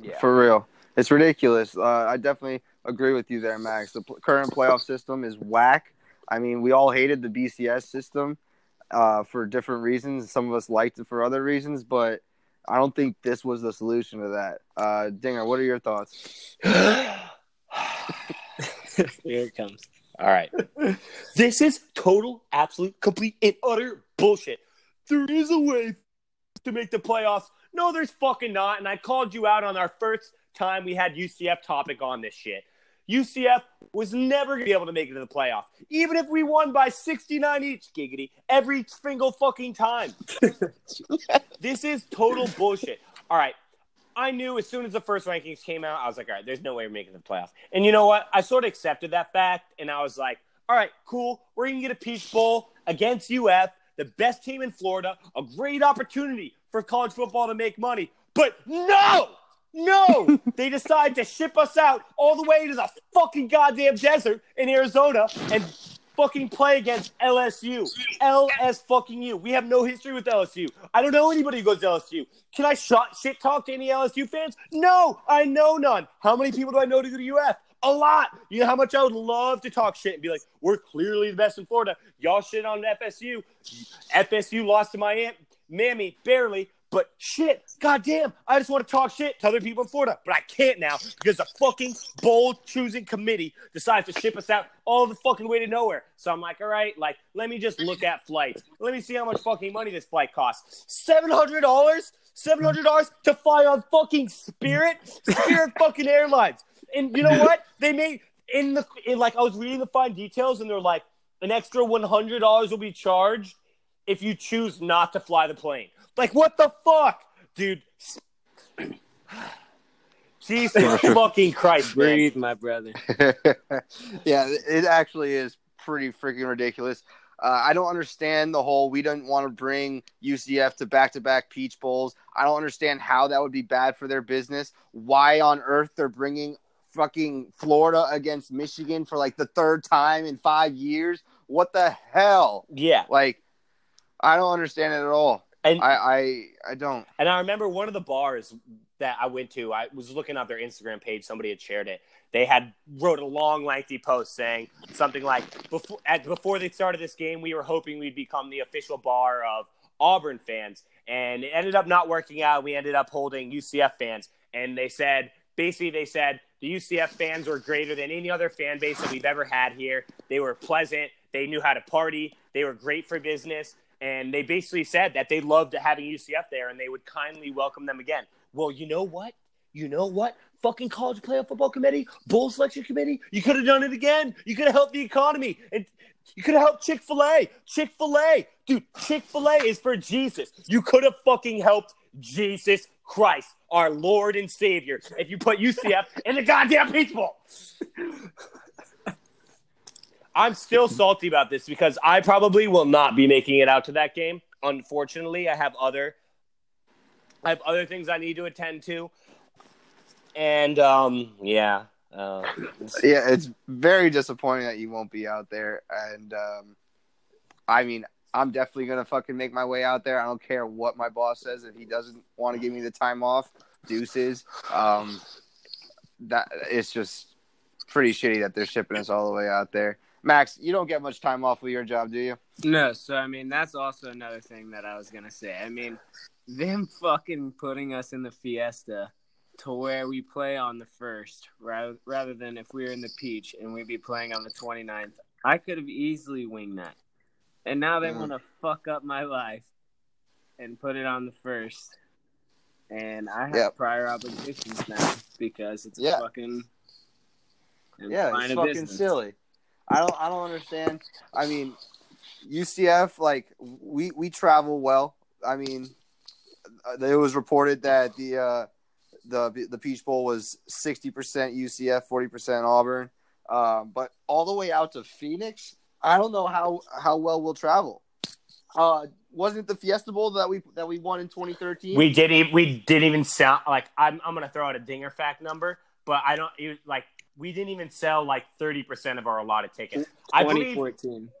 Yeah. For real. It's ridiculous. Uh, I definitely agree with you there, Max. The pl- current playoff system is whack. I mean, we all hated the BCS system uh, for different reasons. Some of us liked it for other reasons, but I don't think this was the solution to that. Uh, Dinger, what are your thoughts? Here it comes. All right. this is total, absolute, complete, and utter bullshit. There is a way to make the playoffs. No, there's fucking not. And I called you out on our first time we had UCF topic on this shit. UCF was never going to be able to make it to the playoff, even if we won by 69 each, giggity, every single fucking time. this is total bullshit. All right. I knew as soon as the first rankings came out, I was like, all right, there's no way we're making the playoffs. And you know what? I sort of accepted that fact, and I was like, all right, cool. We're going to get a Peach Bowl against UF, the best team in Florida, a great opportunity for college football to make money. But no! No, they decide to ship us out all the way to the fucking goddamn desert in Arizona and fucking play against LSU. LS fucking you. We have no history with LSU. I don't know anybody who goes to LSU. Can I shot shit talk to any LSU fans? No, I know none. How many people do I know to go to UF? A lot. You know how much I would love to talk shit and be like, we're clearly the best in Florida. Y'all shit on FSU. FSU lost to Miami, Miami barely. But shit, goddamn, I just want to talk shit to other people in Florida, but I can't now because the fucking bowl choosing committee decides to ship us out all the fucking way to nowhere. So I'm like, all right, like, let me just look at flights. Let me see how much fucking money this flight costs. Seven hundred dollars, seven hundred dollars to fly on fucking Spirit, Spirit fucking Airlines. And you know what? They made in the in like I was reading the fine details, and they're like, an extra one hundred dollars will be charged if you choose not to fly the plane. Like, what the fuck, dude? Jesus fucking Christ, man. Breathe, my brother. yeah, it actually is pretty freaking ridiculous. Uh, I don't understand the whole we don't want to bring UCF to back to back Peach Bowls. I don't understand how that would be bad for their business. Why on earth they're bringing fucking Florida against Michigan for like the third time in five years? What the hell? Yeah, Like, I don't understand it at all. and I, I, I don't. And I remember one of the bars that I went to, I was looking at their Instagram page, somebody had shared it. They had wrote a long, lengthy post saying something like, before, at, before they started this game, we were hoping we'd become the official bar of Auburn fans. And it ended up not working out. We ended up holding UCF fans. And they said, basically, they said the UCF fans were greater than any other fan base that we've ever had here. They were pleasant. They knew how to party. They were great for business. And they basically said that they loved having UCF there and they would kindly welcome them again. Well, you know what? You know what? Fucking college playoff football committee, bowl selection committee. You could have done it again. You could have helped the economy, and you could have helped Chick Fil A. Chick Fil A, dude. Chick Fil A is for Jesus. You could have fucking helped Jesus Christ, our Lord and Savior, if you put UCF in the goddamn Peach Bowl. I'm still salty about this because I probably will not be making it out to that game. Unfortunately, I have other I have other things I need to attend to. And um yeah. Uh, Yeah, it's very disappointing that you won't be out there. And um, I mean, I'm definitely gonna fucking make my way out there. I don't care what my boss says. If he doesn't want to give me the time off, deuces. Um, that it's just pretty shitty that they're shipping us all the way out there. Max, you don't get much time off with your job, do you? No, so I mean that's also another thing that I was gonna say. I mean, them fucking putting us in the Fiesta to where we play on the first rather rather than if we were in the Peach and we'd be playing on the 29th. I could have easily winged that, and now they Mhm. want to fuck up my life and put it on the first. And I have Yep. prior obligations now because it's Yeah. a fucking Yeah, it's fucking business. silly. I don't I don't understand. I mean, UCF like we we travel well. I mean, uh, it was reported that the uh, the the Peach Bowl was sixty percent UCF, forty percent Auburn. Um, but all the way out to Phoenix, I don't know how how well we'll travel. Uh, wasn't it the Fiesta Bowl that we that we won in twenty thirteen? we didn't we didn't even sound like I'm I'm gonna throw out a dinger fact number, but I don't it, like we didn't even sell like thirty percent of our allotted tickets. I believe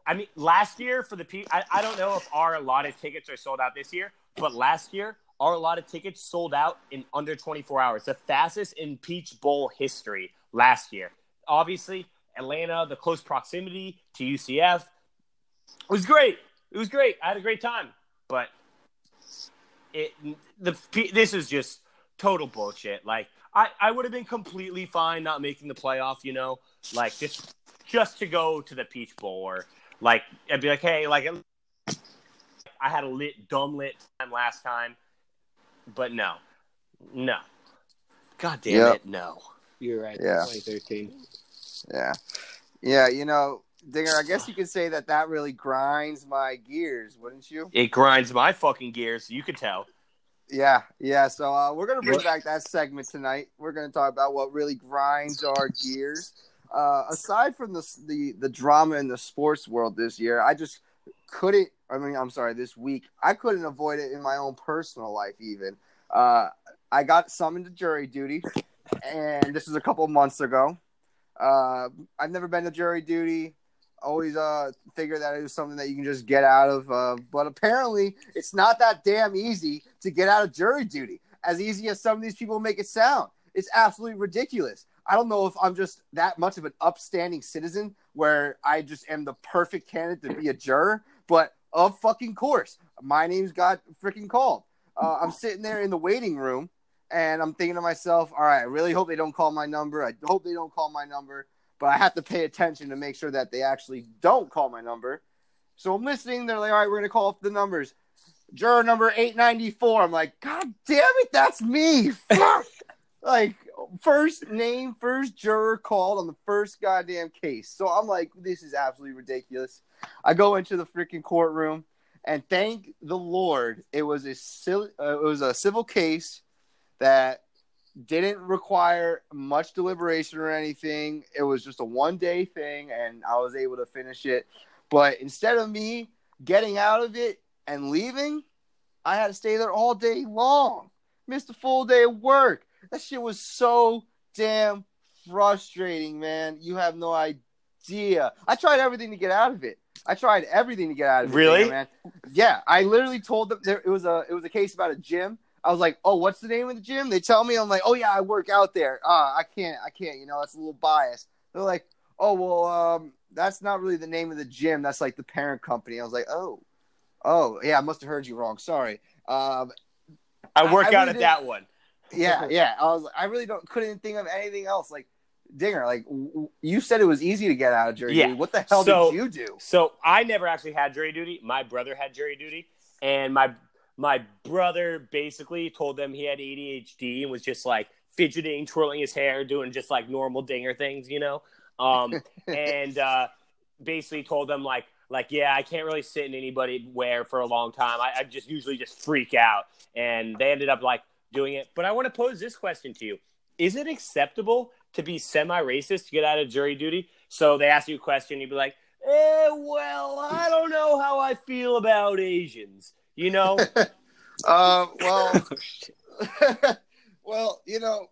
I mean, last year for the P, I, I don't know if our allotted tickets are sold out this year, but last year our allotted tickets sold out in under 24 hours, the fastest in Peach Bowl history last year. Obviously, Atlanta, the close proximity to UCF, it was great. It was great. I had a great time, but it the this is just total bullshit. Like I, I would have been completely fine not making the playoff, you know, like just just to go to the Peach Bowl or like I'd be like, hey, like I had a lit dumb lit time last time, but no, no, god damn Yep. it, no. You're right. Yeah. 2013. Yeah, yeah. You know, Dinger. I guess you could say that that really grinds my gears, wouldn't you? It grinds my fucking gears. You could tell. Yeah, yeah. So uh, we're gonna bring back that segment tonight. We're gonna talk about what really grinds our gears. Uh, aside from the, the the drama in the sports world this year, I just couldn't. I mean, I'm sorry, this week I couldn't avoid it in my own personal life. Even uh, I got summoned to jury duty, and this was a couple months ago. Uh, I've never been to jury duty. Always uh figured that it was something that you can just get out of, uh, but apparently it's not that damn easy to get out of jury duty. As easy as some of these people make it sound, it's absolutely ridiculous. I don't know if I'm just that much of an upstanding citizen where I just am the perfect candidate to be a juror, but of fucking course, my name's got freaking called. Uh, I'm sitting there in the waiting room and I'm thinking to myself, all right, I really hope they don't call my number. I hope they don't call my number, but I have to pay attention to make sure that they actually don't call my number. So I'm listening. They're like, all right, we're going to call up the numbers. Juror number 894. I'm like, God damn it, that's me. Fuck. like, first name, first juror called on the first goddamn case. So I'm like, this is absolutely ridiculous. I go into the freaking courtroom, and thank the Lord, it was a uh, it was a civil case that didn't require much deliberation or anything. It was just a one day thing, and I was able to finish it. But instead of me getting out of it and leaving, I had to stay there all day long. Missed a full day of work. That shit was so damn frustrating, man. You have no idea. I tried everything to get out of it. I tried everything to get out of it. Really? man. Yeah, I literally told them there it was a it was a case about a gym. I was like, "Oh, what's the name of the gym?" They tell me, I'm like, "Oh yeah, I work out there." Ah, I can't, I can't. You know, that's a little biased. They're like, "Oh well, um, that's not really the name of the gym. That's like the parent company." I was like, "Oh, oh yeah, I must have heard you wrong. Sorry." Um, I work I out really at that one. yeah, yeah. I was, I really don't, couldn't think of anything else. Like, Dinger, like w- w- you said, it was easy to get out of jury Yeah. duty. What the hell So- did you do? So I never actually had jury duty. My brother had jury duty, and my my brother basically told them he had ADHD and was just like fidgeting, twirling his hair, doing just like normal dinger things, you know. Um, and uh, basically told them like like yeah, I can't really sit in anybody where for a long time. I, I just usually just freak out, and they ended up like doing it. But I want to pose this question to you: Is it acceptable to be semi-racist to get out of jury duty? So they ask you a question, you'd be like, eh, well, I don't know how I feel about Asians. You know, Uh, well, well, you know,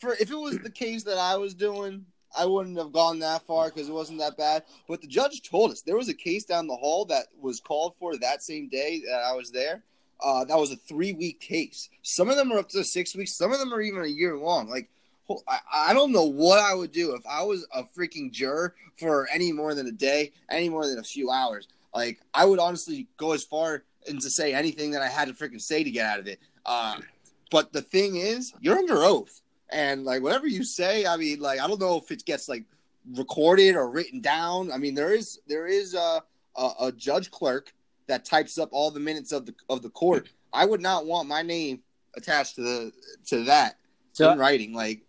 for if it was the case that I was doing, I wouldn't have gone that far because it wasn't that bad. But the judge told us there was a case down the hall that was called for that same day that I was there. Uh, that was a three week case. Some of them are up to six weeks. Some of them are even a year long. Like, I, I don't know what I would do if I was a freaking juror for any more than a day, any more than a few hours. Like, I would honestly go as far and to say anything that I had to freaking say to get out of it. Uh, but the thing is, you're under oath, and like whatever you say, I mean, like I don't know if it gets like recorded or written down. I mean, there is there is a a, a judge clerk that types up all the minutes of the of the court. I would not want my name attached to the to that So in writing. Like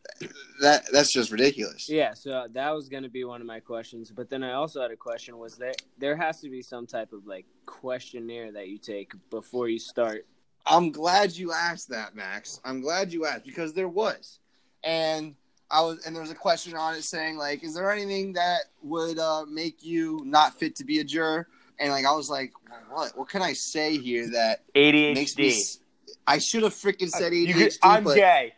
that that's just ridiculous. yeah, so that was going to be one of my questions, but then I also had a question: was there there has to be some type of like questionnaire that you take before you start? I'm glad you asked that, Max. I'm glad you asked because there was, and I was, and there was a question on it saying like, is there anything that would uh, make you not fit to be a juror? And like, I was like, what? What can I say here that makes me? ADHD. s- I should have freaking said ADHD. You could, I'm but gay.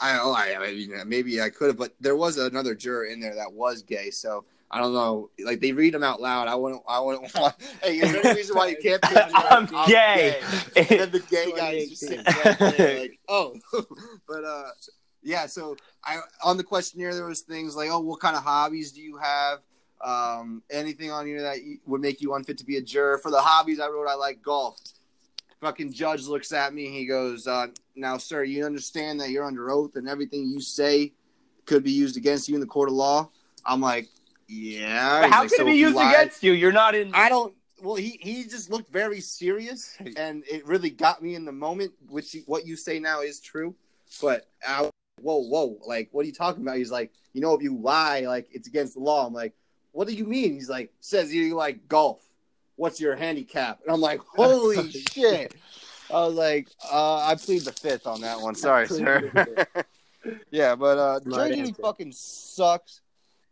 I don't know. I, I mean, maybe I could have, but there was another juror in there that was gay. So I don't know. Like they read them out loud. I wouldn't. I wouldn't want. Hey, is there any reason why you can't? Pick I'm gay. And then the gay guy is just sitting there like, oh, but uh, yeah. So I on the questionnaire there was things like, oh, what kind of hobbies do you have? Um, anything on here that would make you unfit to be a juror? For the hobbies, I wrote I like golf. Fucking judge looks at me. He goes, uh, "Now, sir, you understand that you're under oath and everything you say could be used against you in the court of law." I'm like, yeah. He's how like, can "So it be used lie-" against you? You're not in. I don't. Well, he he just looked very serious, and it really got me in the moment. Which what you say now is true, but I, whoa, whoa, like what are you talking about? He's like, you know, if you lie, like it's against the law. I'm like, what do you mean? He's like, says you like golf. What's your handicap? And I'm like, holy shit. I was like, uh, I plead the fifth on that one. Sorry, sir. yeah, but uh, Smart drinking answer. fucking sucks.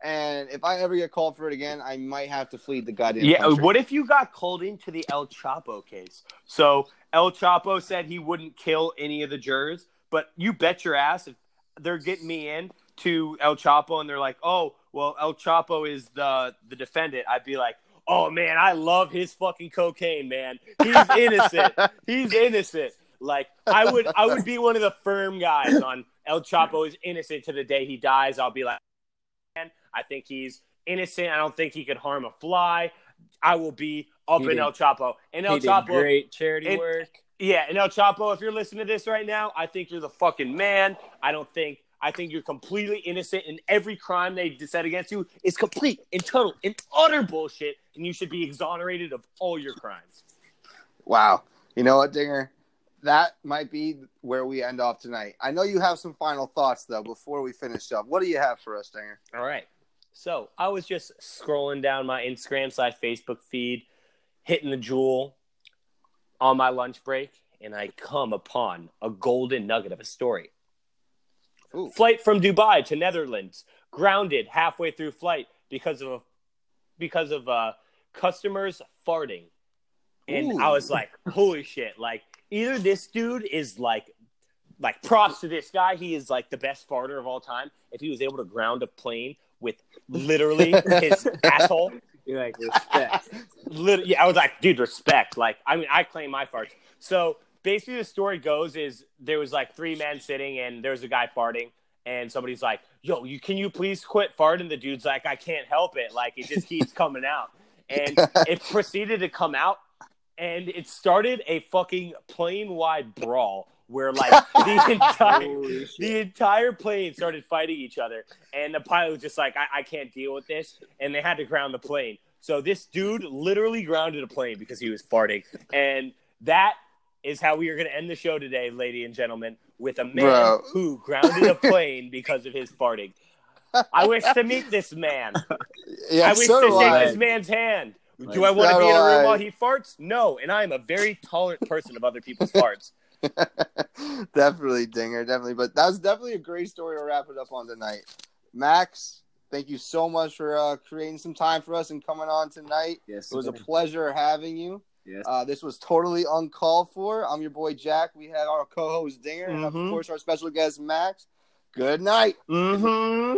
And if I ever get called for it again, I might have to flee the goddamn. Yeah, country. what if you got called into the El Chapo case? So El Chapo said he wouldn't kill any of the jurors, but you bet your ass if they're getting me in to El Chapo and they're like, "Oh, well, El Chapo is the the defendant," I'd be like, "Oh man, I love his fucking cocaine, man. He's innocent. He's innocent." Like I would, I would be one of the firm guys on El Chapo is innocent to the day he dies. I'll be like, man, I think he's innocent. I don't think he could harm a fly. I will be up He in did- El Chapo. And El Chapo, great charity it- work. yeah, and El Chapo, if you're listening to this right now, I think you're the fucking man. I don't think I think you're completely innocent, and every crime they said against you is complete and total and utter bullshit, and you should be exonerated of all your crimes. Wow. You know what, Dinger? That might be where we end off tonight. I know you have some final thoughts though before we finish up. What do you have for us, Dinger? All right. So I was just scrolling down my Instagram slash Facebook feed, hitting the Juul on my lunch break, and I come upon a golden nugget of a story. Ooh. Flight from Dubai to Netherlands grounded halfway through flight because of because of uh, customers farting, and Ooh. I was like, "Holy shit!" Like either this dude is like like props to this guy. He is like the best farter of all time. If he was able to ground a plane with literally his asshole, You're like respect. lit- yeah, I was like, dude, respect. Like, I mean, I claim my farts. So basically, the story goes is there was like three men sitting, and there was a guy farting, and somebody's like, "Yo, you can you please quit farting?" The dude's like, "I can't help it. Like, it just keeps coming out," and it proceeded to come out, and it started a fucking plane wide brawl where like the entire the entire plane started fighting each other, and the pilot was just like, I, I can't deal with this, and they had to ground the plane. So this dude literally grounded a plane because he was farting, and that is how we are going to end the show today, ladies and gentlemen, with a man Bro. who grounded a plane because of his farting. I wish to meet this man. Yeah, I wish so to shake I. this man's hand. Do I want to be in a room I. while he farts? No, and I am a very tolerant person of other people's farts. definitely, Dinger, definitely. But that was definitely a great story to wrap it up on tonight. Max, thank you so much for uh, creating some time for us and coming on tonight. Yes, It was a pleasure having you. Yes. Uh, this was totally uncalled for. I'm your boy Jack. We had our co-host Dinger, mm-hmm. and of mm-hmm. course our special guest Max. Good night. Mm-hmm.